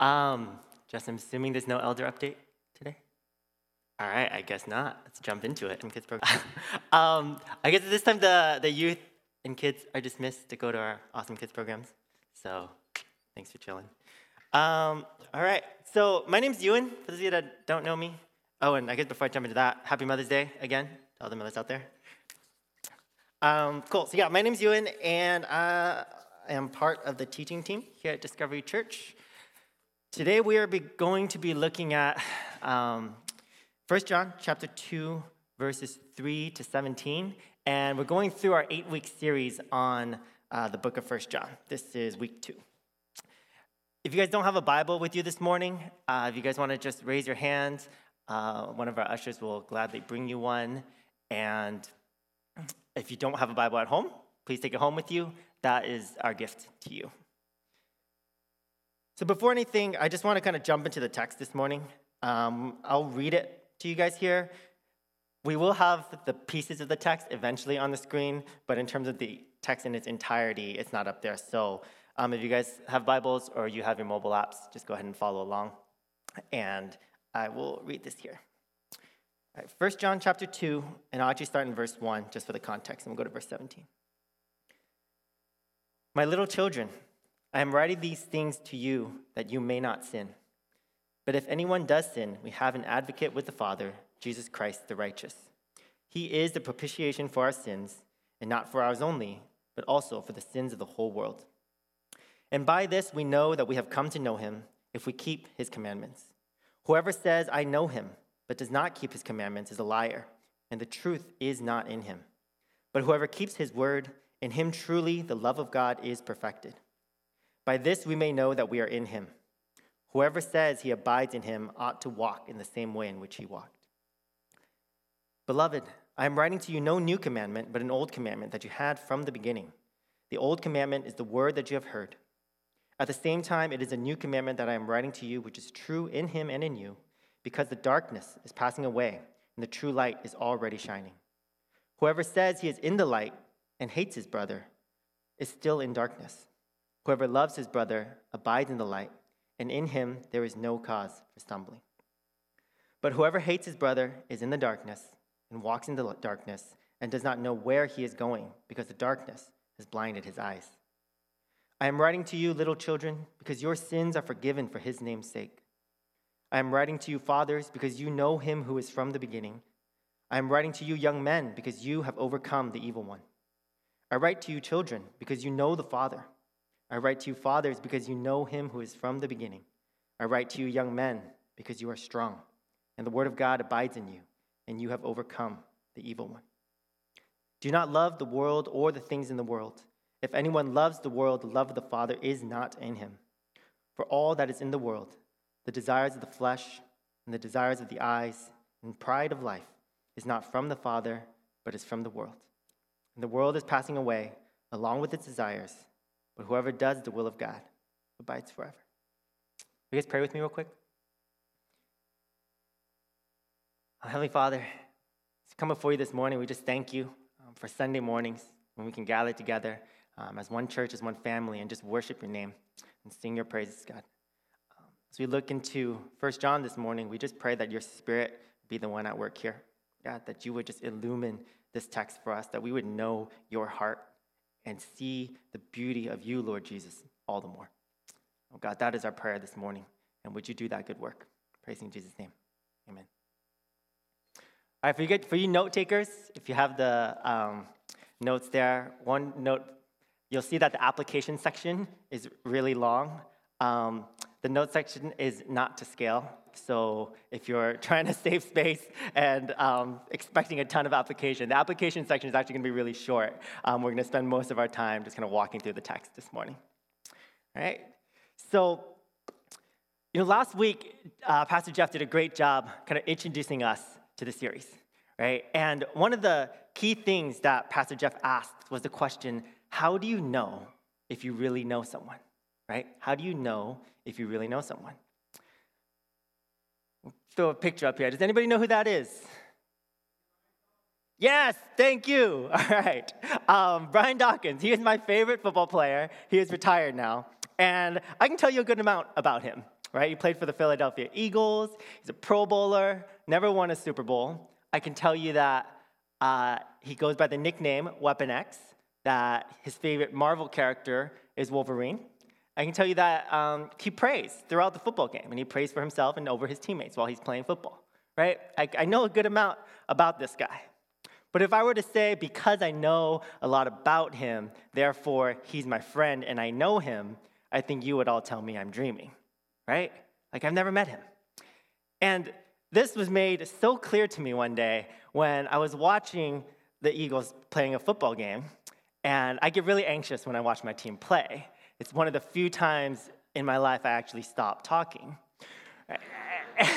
Um, Jess, I'm assuming there's no elder update today? All right, I guess not. Let's jump into it. Kids program. um, I guess this time the, the youth and kids are dismissed to go to our awesome kids programs. So thanks for chilling. Um, all right, so my name's Ewan, for those of you that don't know me. Oh, and I guess before I jump into that, happy Mother's Day again to all the mothers out there. Um, cool, so yeah, my name's Ewan, and uh, I am part of the teaching team here at Discovery Church. Today we are going to be looking at um, 1 John chapter 2, verses 3 to 17, and we're going through our eight-week series on uh, the book of 1 John. This is week two. If you guys don't have a Bible with you this morning, uh, if you guys want to just raise your hand, uh, one of our ushers will gladly bring you one. And if you don't have a Bible at home, please take it home with you. That is our gift to you. So, before anything, I just want to kind of jump into the text this morning. Um, I'll read it to you guys here. We will have the pieces of the text eventually on the screen, but in terms of the text in its entirety, it's not up there. So, um, if you guys have Bibles or you have your mobile apps, just go ahead and follow along. And I will read this here. All right, 1 John chapter 2, and I'll actually start in verse 1 just for the context, and we'll go to verse 17. My little children, I am writing these things to you that you may not sin. But if anyone does sin, we have an advocate with the Father, Jesus Christ the righteous. He is the propitiation for our sins, and not for ours only, but also for the sins of the whole world. And by this we know that we have come to know him if we keep his commandments. Whoever says, I know him, but does not keep his commandments is a liar, and the truth is not in him. But whoever keeps his word, in him truly the love of God is perfected. By this we may know that we are in him. Whoever says he abides in him ought to walk in the same way in which he walked. Beloved, I am writing to you no new commandment, but an old commandment that you had from the beginning. The old commandment is the word that you have heard. At the same time, it is a new commandment that I am writing to you, which is true in him and in you, because the darkness is passing away and the true light is already shining. Whoever says he is in the light and hates his brother is still in darkness. Whoever loves his brother abides in the light, and in him there is no cause for stumbling. But whoever hates his brother is in the darkness and walks in the darkness and does not know where he is going because the darkness has blinded his eyes. I am writing to you, little children, because your sins are forgiven for his name's sake. I am writing to you, fathers, because you know him who is from the beginning. I am writing to you, young men, because you have overcome the evil one. I write to you, children, because you know the Father. I write to you, fathers, because you know him who is from the beginning. I write to you, young men, because you are strong, and the word of God abides in you, and you have overcome the evil one. Do not love the world or the things in the world. If anyone loves the world, the love of the Father is not in him. For all that is in the world, the desires of the flesh, and the desires of the eyes, and pride of life, is not from the Father, but is from the world. And the world is passing away along with its desires, but whoever does the will of God abides forever. You guys pray with me real quick? Heavenly Father, to come before you this morning, we just thank you um, for Sunday mornings when we can gather together um, as one church, as one family, and just worship your name and sing your praises, God. Um, as we look into First John this morning, we just pray that your Spirit be the one at work here. God, that you would just illumine this text for us, that we would know your heart and see the beauty of you, Lord Jesus, all the more. Oh God, that is our prayer this morning. And would you do that good work? Praising Jesus' name. Amen. All right, for you, for you note takers, if you have the um, notes there, one note, you'll see that the application section is really long. Um, the note section is not to scale. So if you're trying to save space and um, expecting a ton of application, the application section is actually going to be really short. Um, we're going to spend most of our time just kind of walking through the text this morning. All right. So, you know, last week, uh, Pastor Jeff did a great job kind of introducing us to the series, right? And one of the key things that Pastor Jeff asked was the question how do you know if you really know someone, right? How do you know if you really know someone? Throw a picture up here. Does anybody know who that is? Yes, thank you. All right. Um, Brian Dawkins, he is my favorite football player. He is retired now. And I can tell you a good amount about him. right? He played for the Philadelphia Eagles. He's a Pro Bowler, never won a Super Bowl. I can tell you that uh, he goes by the nickname Weapon X, that his favorite Marvel character is Wolverine. I can tell you that um, he prays throughout the football game, and he prays for himself and over his teammates while he's playing football, right? I, I know a good amount about this guy. But if I were to say, because I know a lot about him, therefore he's my friend and I know him, I think you would all tell me I'm dreaming, right? Like I've never met him. And this was made so clear to me one day when I was watching the Eagles playing a football game. And I get really anxious when I watch my team play. It's one of the few times in my life I actually stop talking.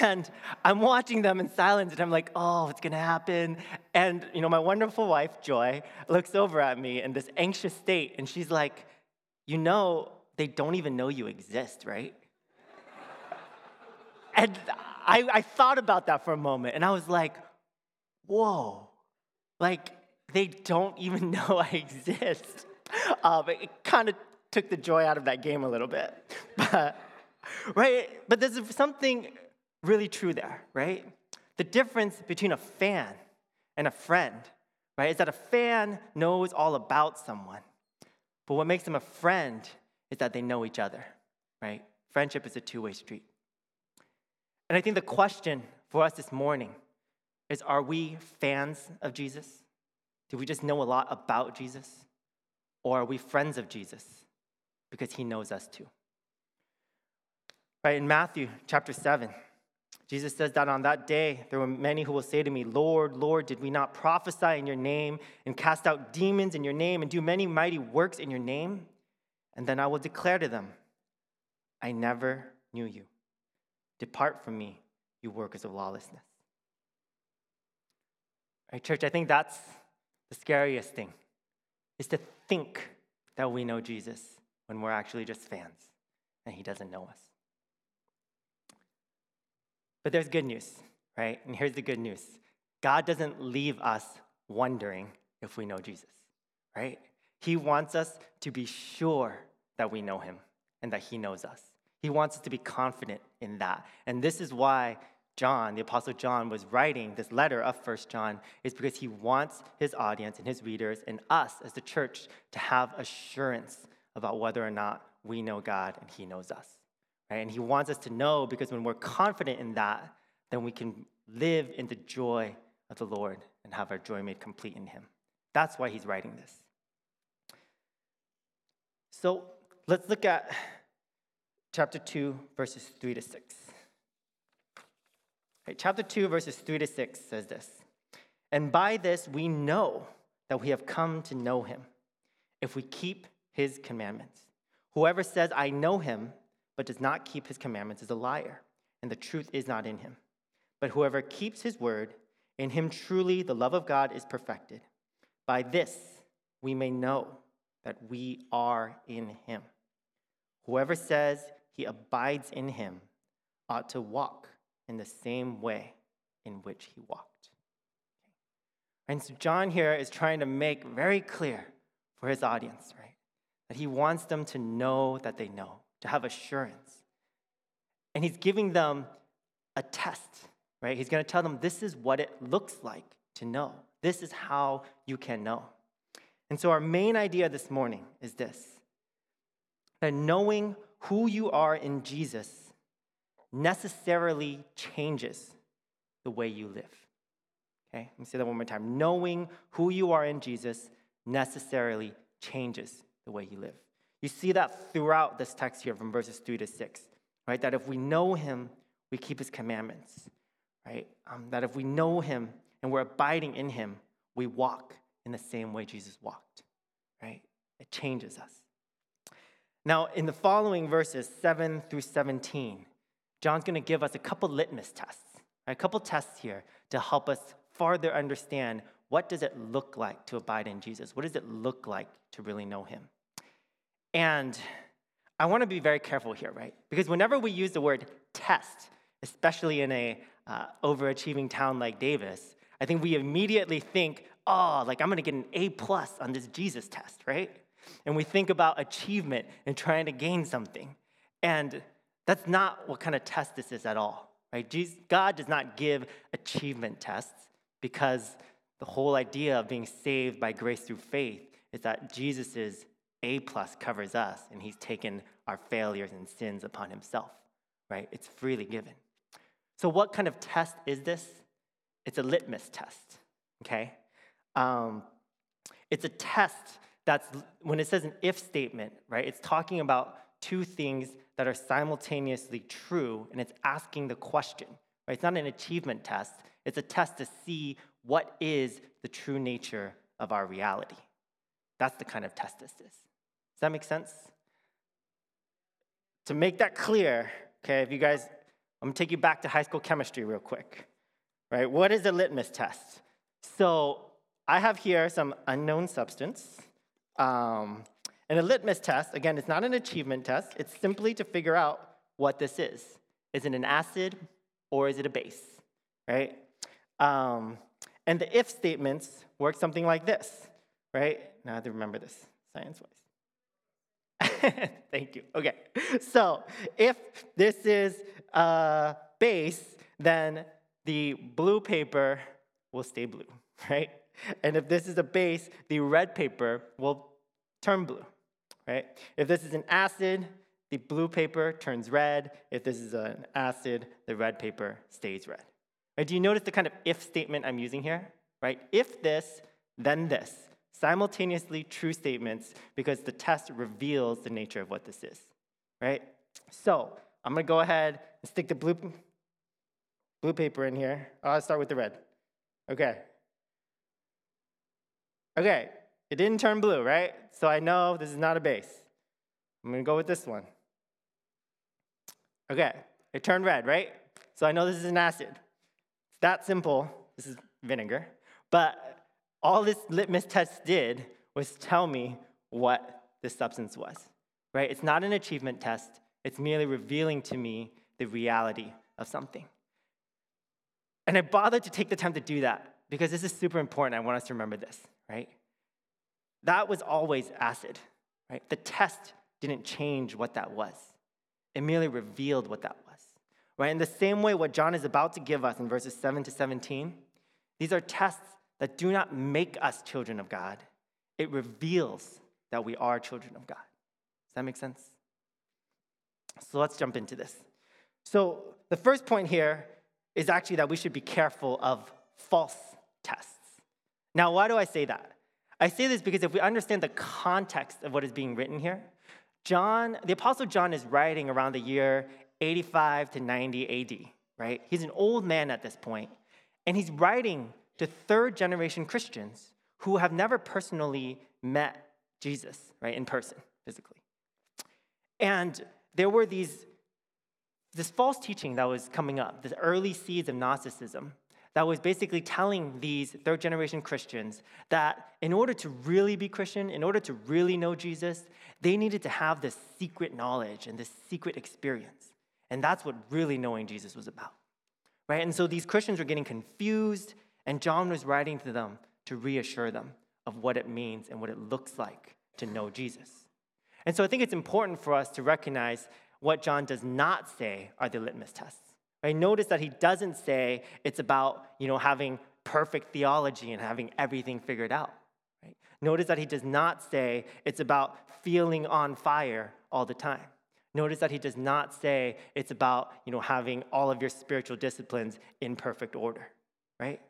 And I'm watching them in silence, and I'm like, oh, what's gonna happen? And you know, my wonderful wife, Joy, looks over at me in this anxious state, and she's like, you know, they don't even know you exist, right? and I, I thought about that for a moment, and I was like, whoa, like they don't even know I exist. Um, it kind of took the joy out of that game a little bit, but right. But there's something really true there, right? The difference between a fan and a friend, right, is that a fan knows all about someone, but what makes them a friend is that they know each other, right? Friendship is a two way street. And I think the question for us this morning is are we fans of Jesus? Do we just know a lot about Jesus? Or are we friends of Jesus because he knows us too? Right, in Matthew chapter 7, Jesus says that on that day, there were many who will say to me, Lord, Lord, did we not prophesy in your name and cast out demons in your name and do many mighty works in your name? And then I will declare to them, I never knew you. Depart from me, you workers of lawlessness. Right, church, I think that's the scariest thing, is to think that we know Jesus when we're actually just fans and he doesn't know us. But there's good news, right? And here's the good news God doesn't leave us wondering if we know Jesus, right? He wants us to be sure that we know him and that he knows us. He wants us to be confident in that. And this is why John, the Apostle John, was writing this letter of First John, is because he wants his audience and his readers and us as the church to have assurance about whether or not we know God and he knows us. Right? And he wants us to know because when we're confident in that, then we can live in the joy of the Lord and have our joy made complete in him. That's why he's writing this. So let's look at chapter 2, verses 3 to 6. Right, chapter 2, verses 3 to 6 says this And by this we know that we have come to know him, if we keep his commandments. Whoever says, I know him, but does not keep his commandments is a liar, and the truth is not in him. But whoever keeps his word, in him truly the love of God is perfected. By this we may know that we are in him. Whoever says he abides in him ought to walk in the same way in which he walked. And so John here is trying to make very clear for his audience, right? That he wants them to know that they know to have assurance. And he's giving them a test, right? He's going to tell them this is what it looks like to know. This is how you can know. And so, our main idea this morning is this that knowing who you are in Jesus necessarily changes the way you live. Okay, let me say that one more time. Knowing who you are in Jesus necessarily changes the way you live. You see that throughout this text here from verses 3 to 6, right? That if we know him, we keep his commandments, right? Um, that if we know him and we're abiding in him, we walk in the same way Jesus walked, right? It changes us. Now, in the following verses 7 through 17, John's going to give us a couple litmus tests, right? a couple tests here to help us farther understand what does it look like to abide in Jesus? What does it look like to really know him? And I want to be very careful here, right? Because whenever we use the word test, especially in a uh, overachieving town like Davis, I think we immediately think, oh, like I'm going to get an A plus on this Jesus test, right? And we think about achievement and trying to gain something. And That's not what kind of test this is at all, right? Jesus, God does not give achievement tests because the whole idea of being saved by grace through faith is that Jesus' A plus covers us and he's taken our failures and sins upon himself, right? It's freely given. So, what kind of test is this? It's a litmus test, okay? Um, it's a test that's, when it says an if statement, right, it's talking about two things that are simultaneously true, and it's asking the question, right? It's not an achievement test, it's a test to see what is the true nature of our reality. That's the kind of test this is. Does that make sense? To make that clear, okay, if you guys, I'm gonna take you back to high school chemistry real quick, right? What is a litmus test? So I have here some unknown substance. Um, and a litmus test, again, it's not an achievement test, it's simply to figure out what this is. Is it an acid or is it a base, right? Um, and the if statements work something like this, right? Now I have to remember this science wise. Thank you. Okay. So if this is a base, then the blue paper will stay blue, right? And if this is a base, the red paper will turn blue, right? If this is an acid, the blue paper turns red. If this is an acid, the red paper stays red. Right, do you notice the kind of if statement I'm using here? Right? If this, then this. Simultaneously true statements because the test reveals the nature of what this is. Right? So I'm gonna go ahead and stick the blue, blue paper in here. Uh, I'll start with the red. Okay. Okay, it didn't turn blue, right? So I know this is not a base. I'm gonna go with this one. Okay, it turned red, right? So I know this is an acid. It's that simple. This is vinegar. But all this litmus test did was tell me what this substance was, right? It's not an achievement test, it's merely revealing to me the reality of something. And I bothered to take the time to do that because this is super important. I want us to remember this, right? That was always acid, right? The test didn't change what that was, it merely revealed what that was, right? In the same way, what John is about to give us in verses 7 to 17, these are tests that do not make us children of God, it reveals that we are children of God. Does that make sense? So let's jump into this. So, the first point here is actually that we should be careful of false tests. Now, why do I say that? I say this because if we understand the context of what is being written here, John, the Apostle John is writing around the year 85 to 90 AD, right? He's an old man at this point, and he's writing to third generation Christians who have never personally met Jesus, right, in person, physically. And there were these, this false teaching that was coming up, the early seeds of Gnosticism, that was basically telling these third generation Christians that in order to really be Christian, in order to really know Jesus, they needed to have this secret knowledge and this secret experience. And that's what really knowing Jesus was about. Right? And so these Christians were getting confused, and John was writing to them to reassure them of what it means and what it looks like to know Jesus. And so I think it's important for us to recognize what John does not say are the litmus tests. Right? Notice that he doesn't say it's about you know, having perfect theology and having everything figured out. Right? Notice that he does not say it's about feeling on fire all the time. Notice that he does not say it's about you know, having all of your spiritual disciplines in perfect order, right?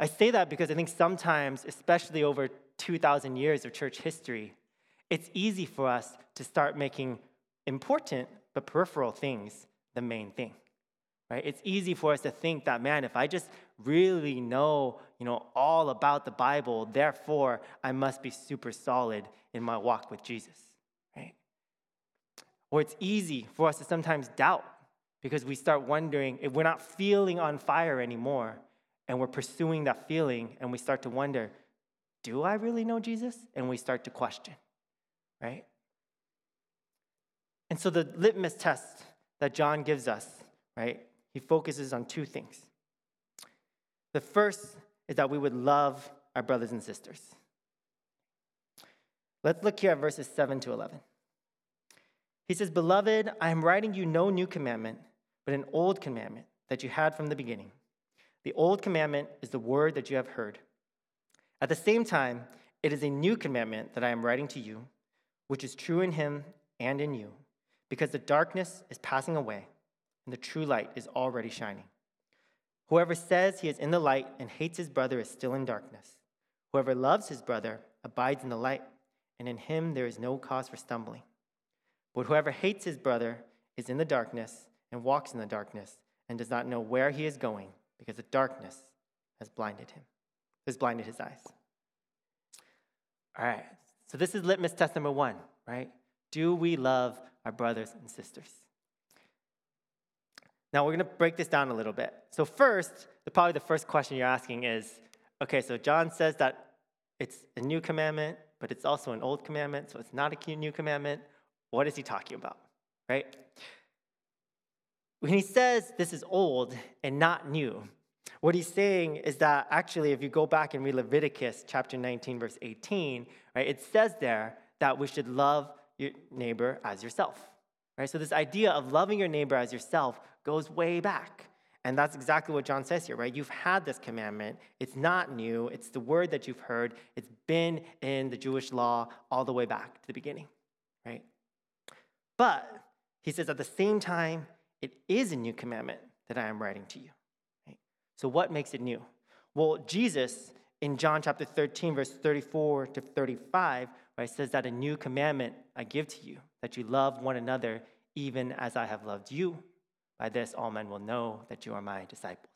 I say that because I think sometimes, especially over 2,000 years of church history, it's easy for us to start making important but peripheral things the main thing right? It's easy for us to think that, man, if I just really know, you know, all about the Bible, therefore I must be super solid in my walk with Jesus, right? Or it's easy for us to sometimes doubt because we start wondering if we're not feeling on fire anymore and we're pursuing that feeling and we start to wonder, do I really know Jesus? And we start to question, right? And so the litmus test that John gives us, right, he focuses on two things. The first is that we would love our brothers and sisters. Let's look here at verses 7 to 11. He says, Beloved, I am writing you no new commandment, but an old commandment that you had from the beginning. The old commandment is the word that you have heard. At the same time, it is a new commandment that I am writing to you, which is true in him and in you, because the darkness is passing away and the true light is already shining. Whoever says he is in the light and hates his brother is still in darkness. Whoever loves his brother abides in the light, and in him there is no cause for stumbling. But whoever hates his brother is in the darkness and walks in the darkness and does not know where he is going because the darkness has blinded him, has blinded his eyes. All right, so this is litmus test number one, right? Do we love our brothers and sisters? Now we're going to break this down a little bit. So, first, the, probably the first question you're asking is okay, so John says that it's a new commandment, but it's also an old commandment, so it's not a new commandment. What is he talking about, right? When he says this is old and not new, what he's saying is that actually, if you go back and read Leviticus chapter 19, verse 18, right, it says there that we should love your neighbor as yourself. Right? So this idea of loving your neighbor as yourself goes way back. And that's exactly what John says here, right? You've had this commandment. It's not new. It's the word that you've heard. It's been in the Jewish law all the way back to the beginning, right? But he says at the same time, it is a new commandment that I am writing to you. Right? So, what makes it new? Well, Jesus in John chapter 13, verse 34 to 35, right, says that a new commandment I give to you, that you love one another even as I have loved you. By this, all men will know that you are my disciples.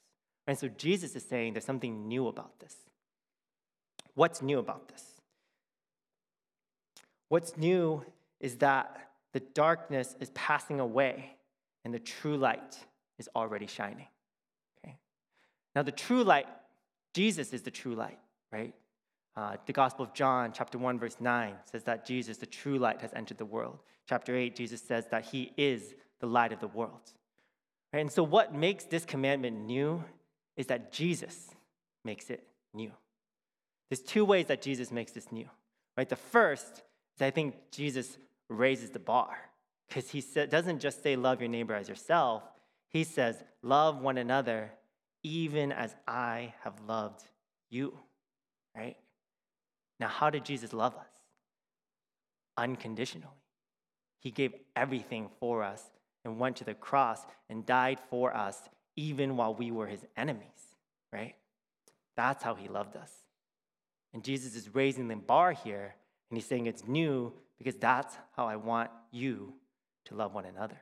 And so Jesus is saying there's something new about this. What's new about this? What's new is that the darkness is passing away and the true light is already shining. Okay? Now, the true light, Jesus is the true light, right? Uh, the Gospel of John, chapter 1, verse 9, says that Jesus, the true light, has entered the world. Chapter 8, Jesus says that he is the light of the world. Right? And so, what makes this commandment new is that Jesus makes it new. There's two ways that Jesus makes this new. Right? The first is I think Jesus raises the bar because he doesn't just say, Love your neighbor as yourself. He says, Love one another even as I have loved you. Right? Now, how did Jesus love us? Unconditionally. He gave everything for us and went to the cross and died for us even while we were his enemies, right? That's how he loved us. And Jesus is raising the bar here, and he's saying it's new because that's how I want you to love one another.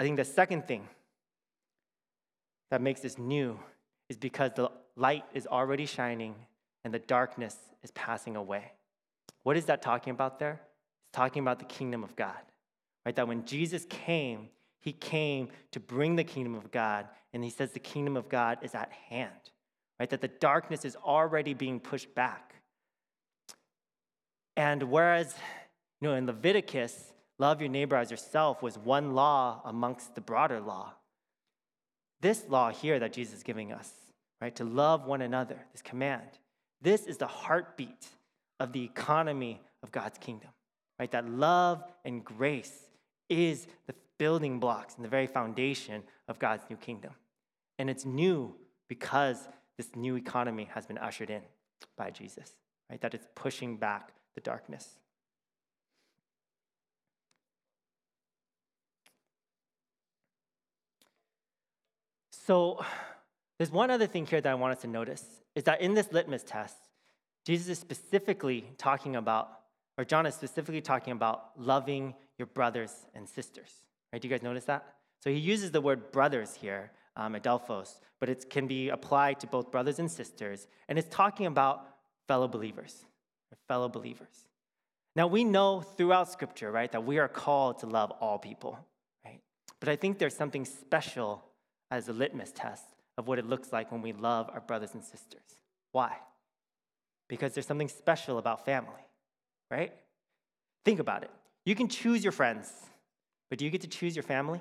I think the second thing that makes this new is because the light is already shining and the darkness is passing away. What is that talking about there? It's talking about the kingdom of God. Right? That when Jesus came, he came to bring the kingdom of God, and he says the kingdom of God is at hand. Right? That the darkness is already being pushed back. And whereas, you know, in Leviticus, love your neighbor as yourself was one law amongst the broader law. This law here that Jesus is giving us, right, to love one another, this command, this is the heartbeat of the economy of God's kingdom, right? That love and grace is the building blocks and the very foundation of God's new kingdom. And it's new because this new economy has been ushered in by Jesus, right? That it's pushing back the darkness. So, there's one other thing here that I want us to notice is that in this litmus test, Jesus is specifically talking about, or John is specifically talking about loving your brothers and sisters. Right? Do you guys notice that? So he uses the word brothers here, um, adelphos, but it can be applied to both brothers and sisters, and it's talking about fellow believers, fellow believers. Now, we know throughout Scripture, right, that we are called to love all people, right? But I think there's something special as a litmus test of what it looks like when we love our brothers and sisters. Why? Because there's something special about family, right? Think about it. You can choose your friends, but do you get to choose your family?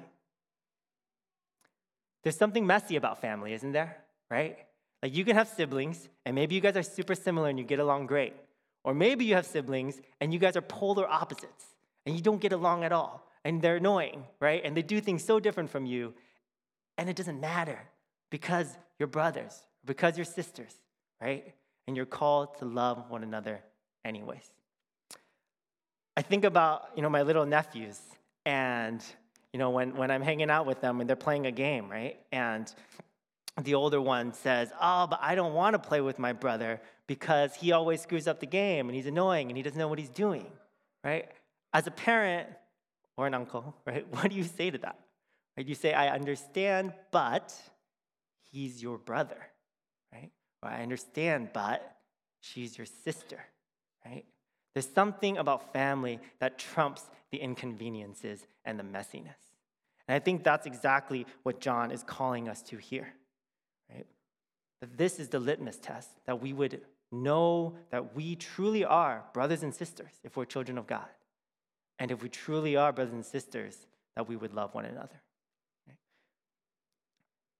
There's something messy about family, isn't there? Right? Like you can have siblings, and maybe you guys are super similar and you get along great. Or maybe you have siblings and you guys are polar opposites and you don't get along at all, and they're annoying, right? And they do things so different from you, and it doesn't matter because you're brothers, because you're sisters, right? And you're called to love one another anyways. I think about, you know, my little nephews and, you know, when, when I'm hanging out with them and they're playing a game, right? And the older one says, Oh, but I don't want to play with my brother because he always screws up the game and he's annoying and he doesn't know what he's doing, right? As a parent or an uncle, right, what do you say to that? You say, I understand, but he's your brother, right? Or I understand, but she's your sister, right? There's something about family that trumps the inconveniences and the messiness. And I think that's exactly what John is calling us to here. Right? That this is the litmus test, that we would know that we truly are brothers and sisters if we're children of God. And if we truly are brothers and sisters, that we would love one another.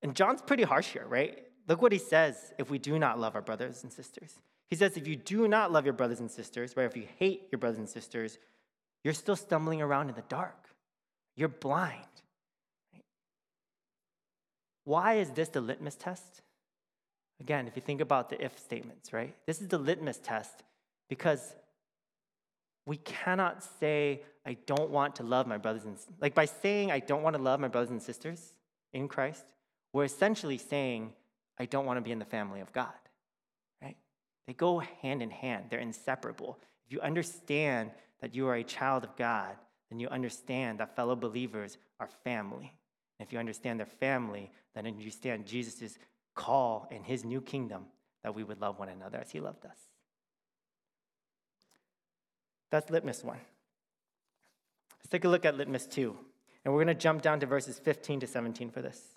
Right? And John's pretty harsh here, right? Look what he says if we do not love our brothers and sisters. He says, if you do not love your brothers and sisters, right, if you hate your brothers and sisters, you're still stumbling around in the dark. You're blind. Why is this the litmus test? Again, if you think about the if statements, right? This is the litmus test because we cannot say, I don't want to love my brothers and like by saying I don't want to love my brothers and sisters in Christ, we're essentially saying I don't want to be in the family of God. Right? They go hand in hand. They're inseparable. If you understand that you are a child of God, then you understand that fellow believers are family. And if you understand their family, then you understand Jesus' call in his new kingdom that we would love one another as he loved us. That's litmus one. Let's take a look at litmus two. And we're going to jump down to verses 15 to 17 for this.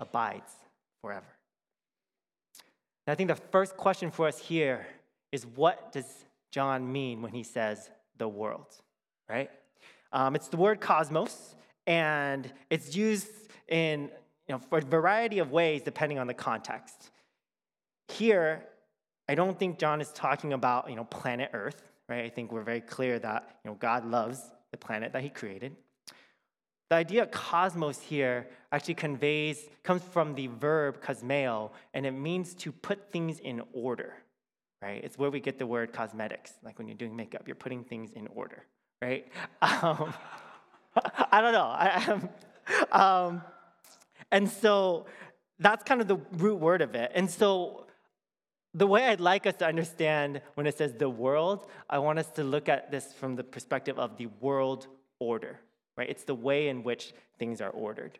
abides forever. And I think the first question for us here is what does John mean when he says the world, right? Um, it's the word cosmos, and it's used in you know, for a variety of ways depending on the context. Here, I don't think John is talking about you know, planet Earth, right? I think we're very clear that you know, God loves the planet that he created. The idea cosmos here actually conveys, comes from the verb kosmeo, and it means to put things in order, right? It's where we get the word cosmetics, like when you're doing makeup, you're putting things in order, right? Um, I don't know. I, um, and so that's kind of the root word of it. And so the way I'd like us to understand when it says the world, I want us to look at this from the perspective of the world order, right? It's the way in which things are ordered.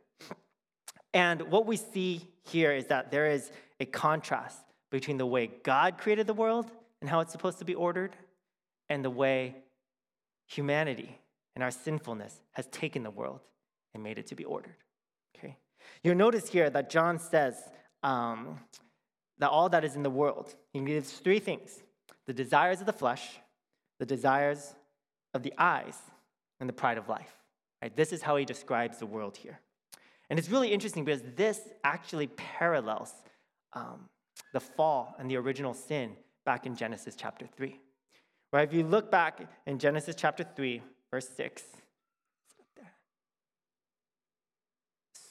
And what we see here is that there is a contrast between the way God created the world and how it's supposed to be ordered, and the way humanity and our sinfulness has taken the world and made it to be ordered. Okay? You'll notice here that John says um, that all that is in the world, he gives three things the desires of the flesh, the desires of the eyes, and the pride of life. Right? This is how he describes the world here. And it's really interesting because this actually parallels um, the fall and the original sin back in Genesis chapter 3. Right? If you look back in Genesis chapter 3, verse 6,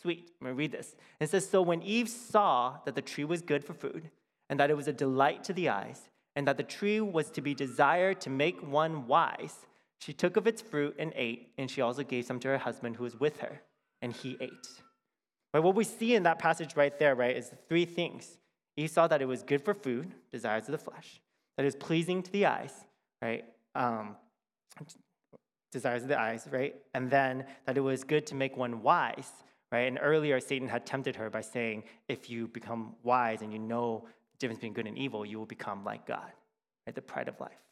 sweet. I'm going to read this. It says So when Eve saw that the tree was good for food, and that it was a delight to the eyes, and that the tree was to be desired to make one wise, she took of its fruit and ate, and she also gave some to her husband who was with her, and he ate. But what we see in that passage right there, right, is three things. Eve saw that it was good for food, desires of the flesh, that was pleasing to the eyes, right? Um, desires of the eyes, right? And then that it was good to make one wise, right? And earlier, Satan had tempted her by saying, if you become wise and you know the difference between good and evil, you will become like God, right? The pride of life.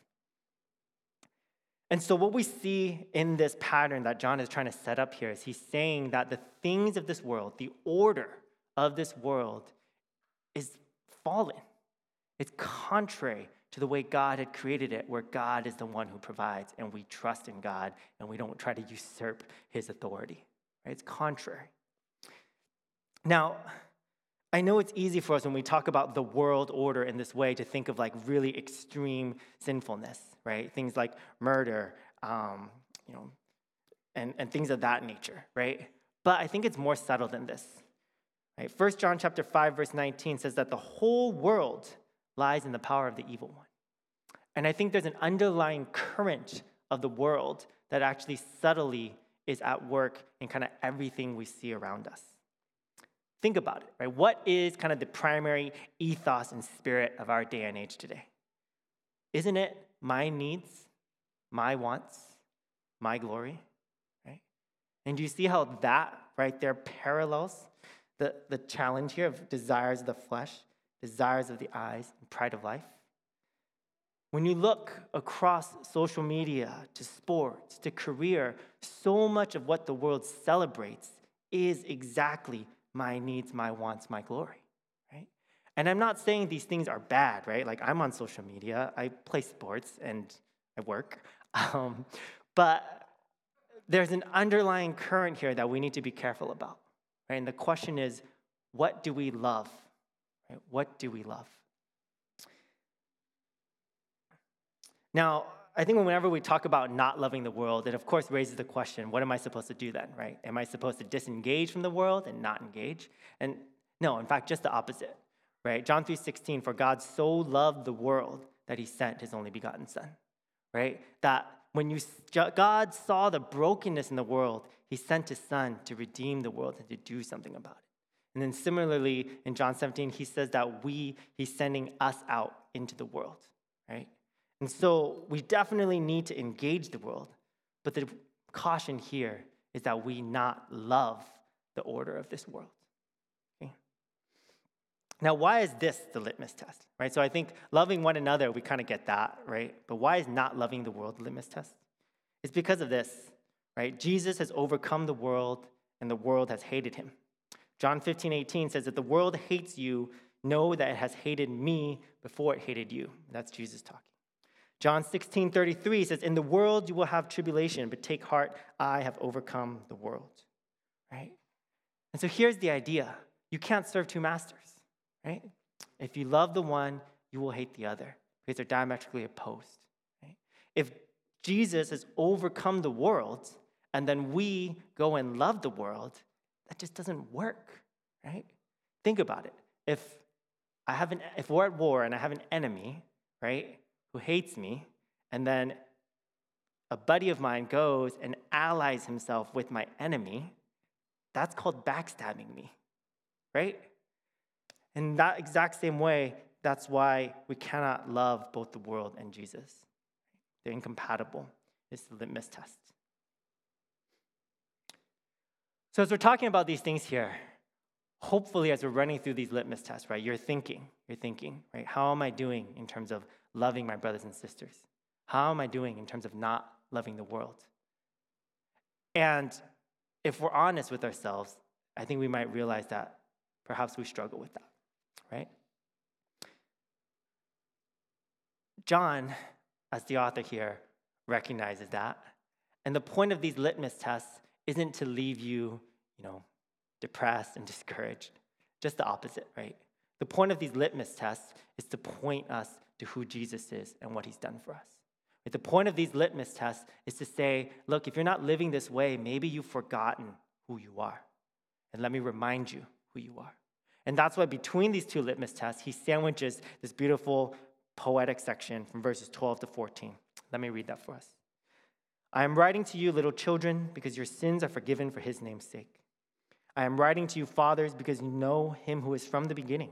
And so, what we see in this pattern that John is trying to set up here is he's saying that the things of this world, the order of this world, is fallen. It's contrary to the way God had created it, where God is the one who provides, and we trust in God and we don't try to usurp his authority. It's contrary. Now, I know it's easy for us when we talk about the world order in this way to think of like really extreme sinfulness, right? Things like murder, um, you know, and, and things of that nature, right? But I think it's more subtle than this. Right? 1 John chapter 5, verse 19 says that the whole world lies in the power of the evil one. And I think there's an underlying current of the world that actually subtly is at work in kind of everything we see around us. Think about it, right? What is kind of the primary ethos and spirit of our day and age today? Isn't it my needs, my wants, my glory, right? And do you see how that right there parallels the, the challenge here of desires of the flesh, desires of the eyes, and pride of life? When you look across social media to sports to career, so much of what the world celebrates is exactly my needs, my wants, my glory, right? And I'm not saying these things are bad, right? Like I'm on social media, I play sports, and I work. Um, but there's an underlying current here that we need to be careful about, right? And the question is, what do we love? Right? What do we love? Now, I think whenever we talk about not loving the world, it of course raises the question what am I supposed to do then, right? Am I supposed to disengage from the world and not engage? And no, in fact, just the opposite, right? John 3:16, for God so loved the world that he sent his only begotten son, right? That when you, God saw the brokenness in the world, he sent his son to redeem the world and to do something about it. And then similarly, in John 17, he says that we, he's sending us out into the world, right? And so we definitely need to engage the world. But the caution here is that we not love the order of this world. Okay? Now, why is this the litmus test? Right? So I think loving one another, we kind of get that, right? But why is not loving the world the litmus test? It's because of this, right? Jesus has overcome the world and the world has hated him. John 15, 18 says that the world hates you, know that it has hated me before it hated you. That's Jesus talking. John 16, 33 says, In the world you will have tribulation, but take heart, I have overcome the world. Right? And so here's the idea you can't serve two masters, right? If you love the one, you will hate the other because they're diametrically opposed. Right? If Jesus has overcome the world and then we go and love the world, that just doesn't work, right? Think about it. If I have an if we're at war and I have an enemy, right? Who hates me, and then a buddy of mine goes and allies himself with my enemy, that's called backstabbing me, right? In that exact same way, that's why we cannot love both the world and Jesus. They're incompatible. It's the litmus test. So, as we're talking about these things here, hopefully, as we're running through these litmus tests, right, you're thinking, you're thinking, right, how am I doing in terms of loving my brothers and sisters? How am I doing in terms of not loving the world? And if we're honest with ourselves, I think we might realize that perhaps we struggle with that, right? John, as the author here, recognizes that. And the point of these litmus tests isn't to leave you, you know, depressed and discouraged. Just the opposite, right? The point of these litmus tests is to point us to who Jesus is and what he's done for us. The point of these litmus tests is to say, look, if you're not living this way, maybe you've forgotten who you are. And let me remind you who you are. And that's why between these two litmus tests, he sandwiches this beautiful poetic section from verses 12 to 14. Let me read that for us. I am writing to you, little children, because your sins are forgiven for his name's sake. I am writing to you, fathers, because you know him who is from the beginning.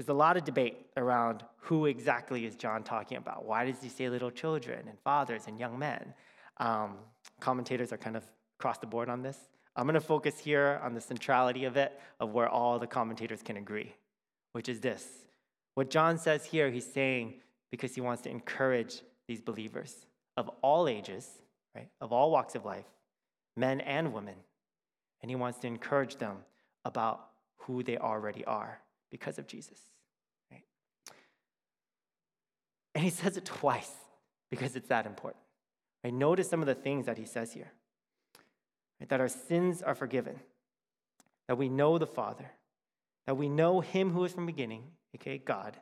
there's a lot of debate around who exactly is John talking about. Why does he say little children and fathers and young men? Um, commentators are kind of across the board on this. I'm going to focus here on the centrality of it, of where all the commentators can agree, which is this. What John says here, he's saying because he wants to encourage these believers of all ages, right, of all walks of life, men and women, and he wants to encourage them about who they already are because of Jesus. Right? And he says it twice because it's that important. Right? Notice some of the things that he says here right? that our sins are forgiven, that we know the Father, that we know him who is from beginning, okay, God,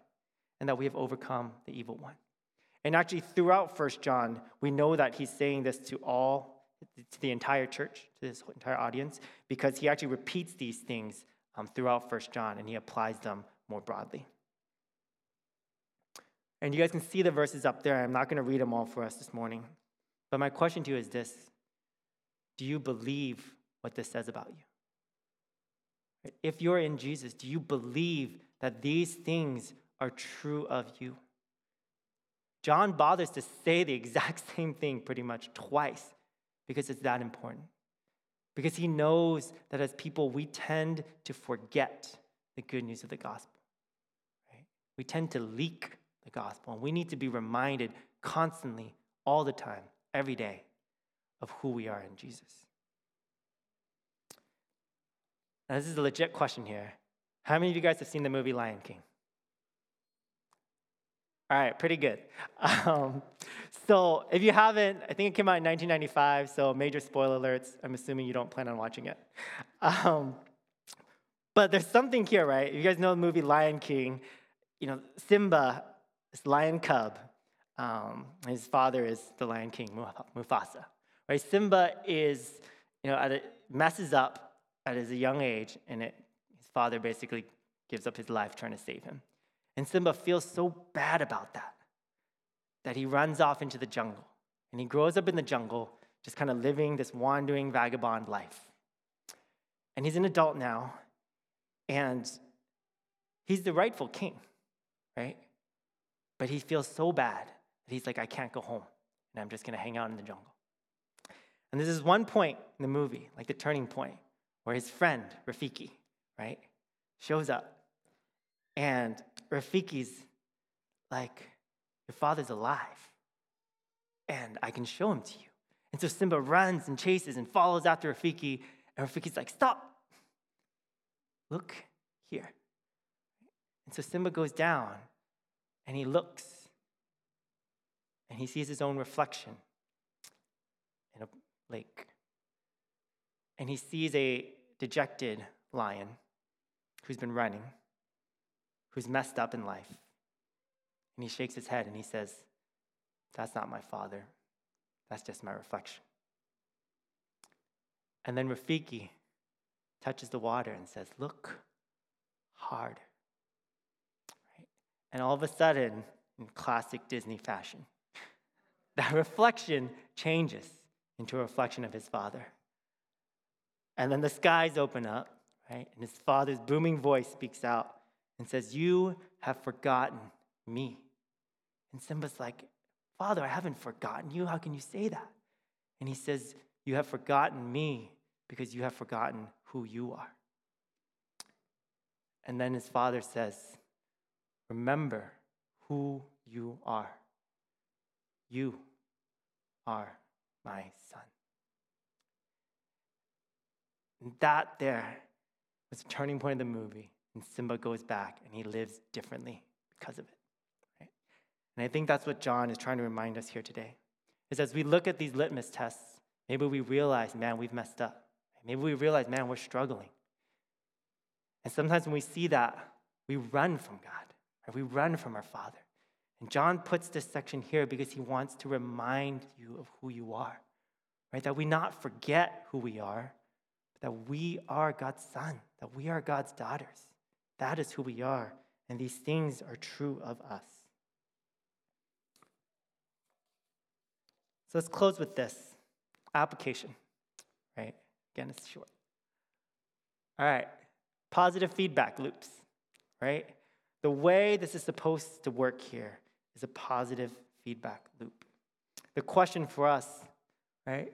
and that we have overcome the evil one. And actually, throughout First John, we know that he's saying this to all, to the entire church, to this entire audience, because he actually repeats these things um, throughout First John and he applies them more broadly. And you guys can see the verses up there. I'm not going to read them all for us this morning. But my question to you is this Do you believe what this says about you? If you're in Jesus, do you believe that these things are true of you? John bothers to say the exact same thing pretty much twice because it's that important. Because he knows that as people, we tend to forget the good news of the gospel. Right? We tend to leak the gospel, and we need to be reminded constantly, all the time, every day, of who we are in Jesus. Now, this is a legit question here. How many of you guys have seen the movie Lion King? All right, pretty good. Um, so, if you haven't, I think it came out in 1995, so major spoiler alerts. I'm assuming you don't plan on watching it. Um, but there's something here, right? If you guys know the movie Lion King. You know, Simba, this lion cub, um, his father is the Lion King, Mufasa. Right? Simba is, you know, a, messes up at his young age, and it, his father basically gives up his life trying to save him. And Simba feels so bad about that that he runs off into the jungle. And he grows up in the jungle, just kind of living this wandering vagabond life. And he's an adult now, and he's the rightful king, right? But he feels so bad that he's like, I can't go home, and I'm just gonna hang out in the jungle. And this is one point in the movie, like the turning point, where his friend, Rafiki, right, shows up and Rafiki's like, Your father's alive, and I can show him to you. And so Simba runs and chases and follows after Rafiki, and Rafiki's like, Stop! Look here. And so Simba goes down and he looks and he sees his own reflection in a lake. And he sees a dejected lion who's been running who's messed up in life. And he shakes his head and he says, That's not my father. That's just my reflection. And then Rafiki touches the water and says, Look hard. And all of a sudden, in classic Disney fashion, that reflection changes into a reflection of his father. And then the skies open up, right? And his father's booming voice speaks out and says, You have forgotten me. And Simba's like, Father, I haven't forgotten you. How can you say that? And he says, You have forgotten me because you have forgotten who you are. And then his father says, Remember who you are. You are my son. And that there was a turning point in the movie and Simba goes back and he lives differently because of it. Right? And I think that's what John is trying to remind us here today. Is as we look at these litmus tests, maybe we realize, man, we've messed up. Maybe we realize, man, we're struggling. And sometimes when we see that, we run from God, or we run from our Father. And John puts this section here because he wants to remind you of who you are, right? That we not forget who we are, that we are God's son, that we are God's daughters. That is who we are, and these things are true of us. So let's close with this application, right? Again, it's short. All right, positive feedback loops, right? The way this is supposed to work here is a positive feedback loop. The question for us, right,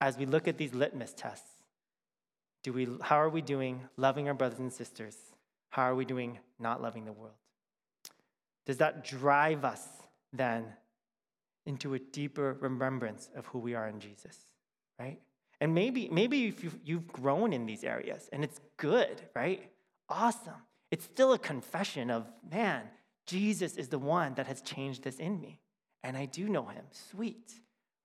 as we look at these litmus tests, do we, how are we doing loving our brothers and sisters? How are we doing not loving the world? Does that drive us then into a deeper remembrance of who we are in Jesus, right? And maybe, maybe if you've, you've grown in these areas and it's good, right? Awesome. It's still a confession of, man, Jesus is the one that has changed this in me. And I do know him. Sweet,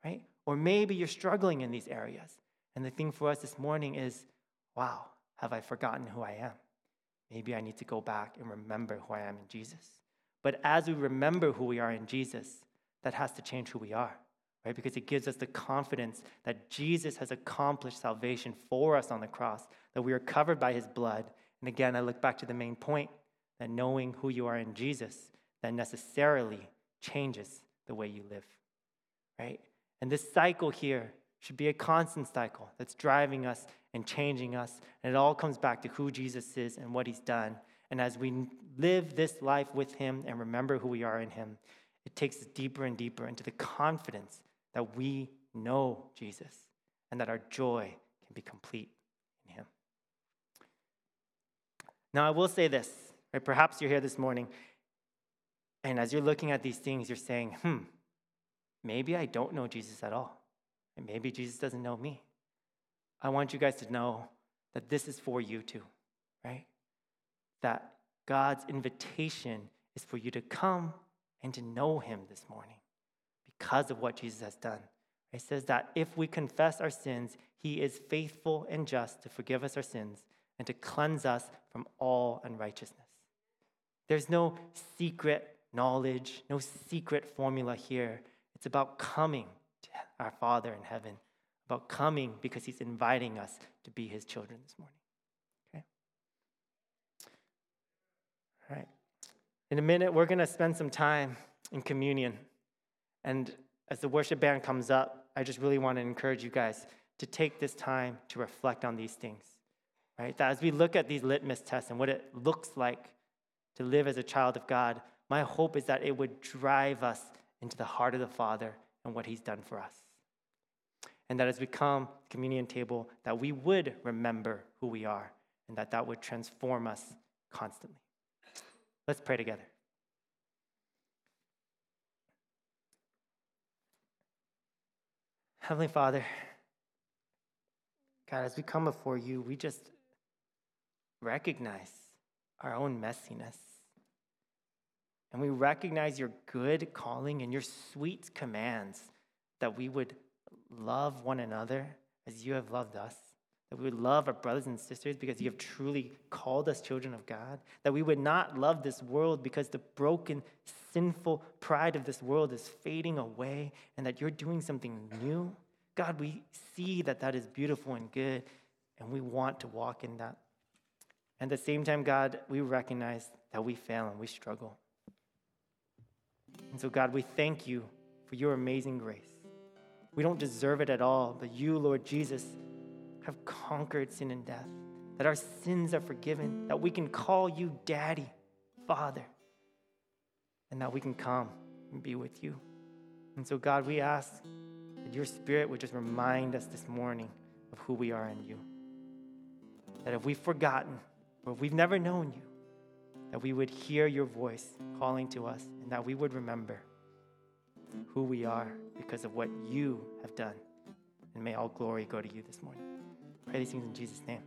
right? Or maybe you're struggling in these areas. And the thing for us this morning is, wow, have I forgotten who I am? Maybe I need to go back and remember who I am in Jesus. But as we remember who we are in Jesus, that has to change who we are, right? Because it gives us the confidence that Jesus has accomplished salvation for us on the cross, that we are covered by his blood. And again, I look back to the main point that knowing who you are in Jesus, that necessarily changes the way you live, right? And this cycle here should be a constant cycle that's driving us and changing us. And it all comes back to who Jesus is and what he's done. And as we live this life with him and remember who we are in him, it takes us deeper and deeper into the confidence that we know Jesus and that our joy can be complete in him. Now, I will say this, right? Perhaps you're here this morning, and as you're looking at these things, you're saying, hmm, maybe I don't know Jesus at all. And maybe Jesus doesn't know me. I want you guys to know that this is for you too, right? That God's invitation is for you to come and to know Him this morning because of what Jesus has done. It says that if we confess our sins, He is faithful and just to forgive us our sins and to cleanse us from all unrighteousness. There's no secret knowledge, no secret formula here. It's about coming to our Father in heaven about coming because he's inviting us to be his children this morning. Okay? All right. In a minute, we're going to spend some time in communion. And as the worship band comes up, I just really want to encourage you guys to take this time to reflect on these things. Right? That as we look at these litmus tests and what it looks like to live as a child of God, my hope is that it would drive us into the heart of the Father and what he's done for us. And that as we come to the communion table that we would remember who we are and that that would transform us constantly. Let's pray together. Heavenly father god as we come before you we just recognize our own messiness and we recognize your good calling and your sweet commands that we would love one another as you have loved us. That we would love our brothers and sisters because you have truly called us children of God. That we would not love this world because the broken, sinful pride of this world is fading away and that you're doing something new. God, we see that that is beautiful and good and we want to walk in that. And at the same time, God, we recognize that we fail and we struggle. And so, God, we thank you for your amazing grace. We don't deserve it at all, but you, Lord Jesus, have conquered sin and death, that our sins are forgiven, that we can call you Daddy, Father, and that we can come and be with you. And so, God, we ask that your Spirit would just remind us this morning of who we are in you. That if we've forgotten if we've never known you, that we would hear your voice calling to us and that we would remember who we are because of what you have done. And may all glory go to you this morning. Pray these things in Jesus' name.